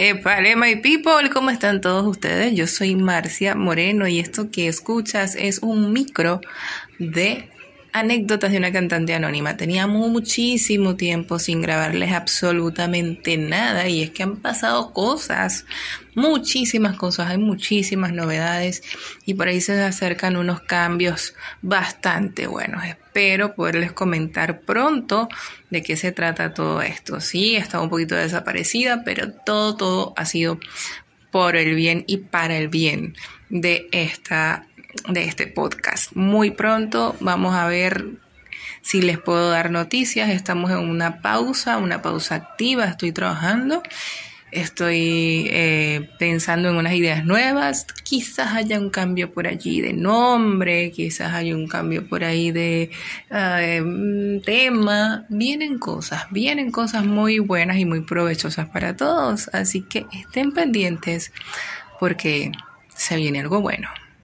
Epale, my people, ¿cómo están todos ustedes? Yo soy Marcia Moreno y esto que escuchas es un micro de anécdotas de una cantante anónima. Teníamos muchísimo tiempo sin grabarles absolutamente nada y es que han pasado cosas, muchísimas cosas, hay muchísimas novedades y por ahí se acercan unos cambios bastante buenos. Espero poderles comentar pronto de qué se trata todo esto. Sí, estado un poquito desaparecida, pero todo, todo ha sido por el bien y para el bien de esta de este podcast. Muy pronto vamos a ver si les puedo dar noticias. Estamos en una pausa, una pausa activa. Estoy trabajando. Estoy eh, pensando en unas ideas nuevas. Quizás haya un cambio por allí de nombre, quizás haya un cambio por ahí de uh, tema. Vienen cosas, vienen cosas muy buenas y muy provechosas para todos. Así que estén pendientes porque se viene algo bueno.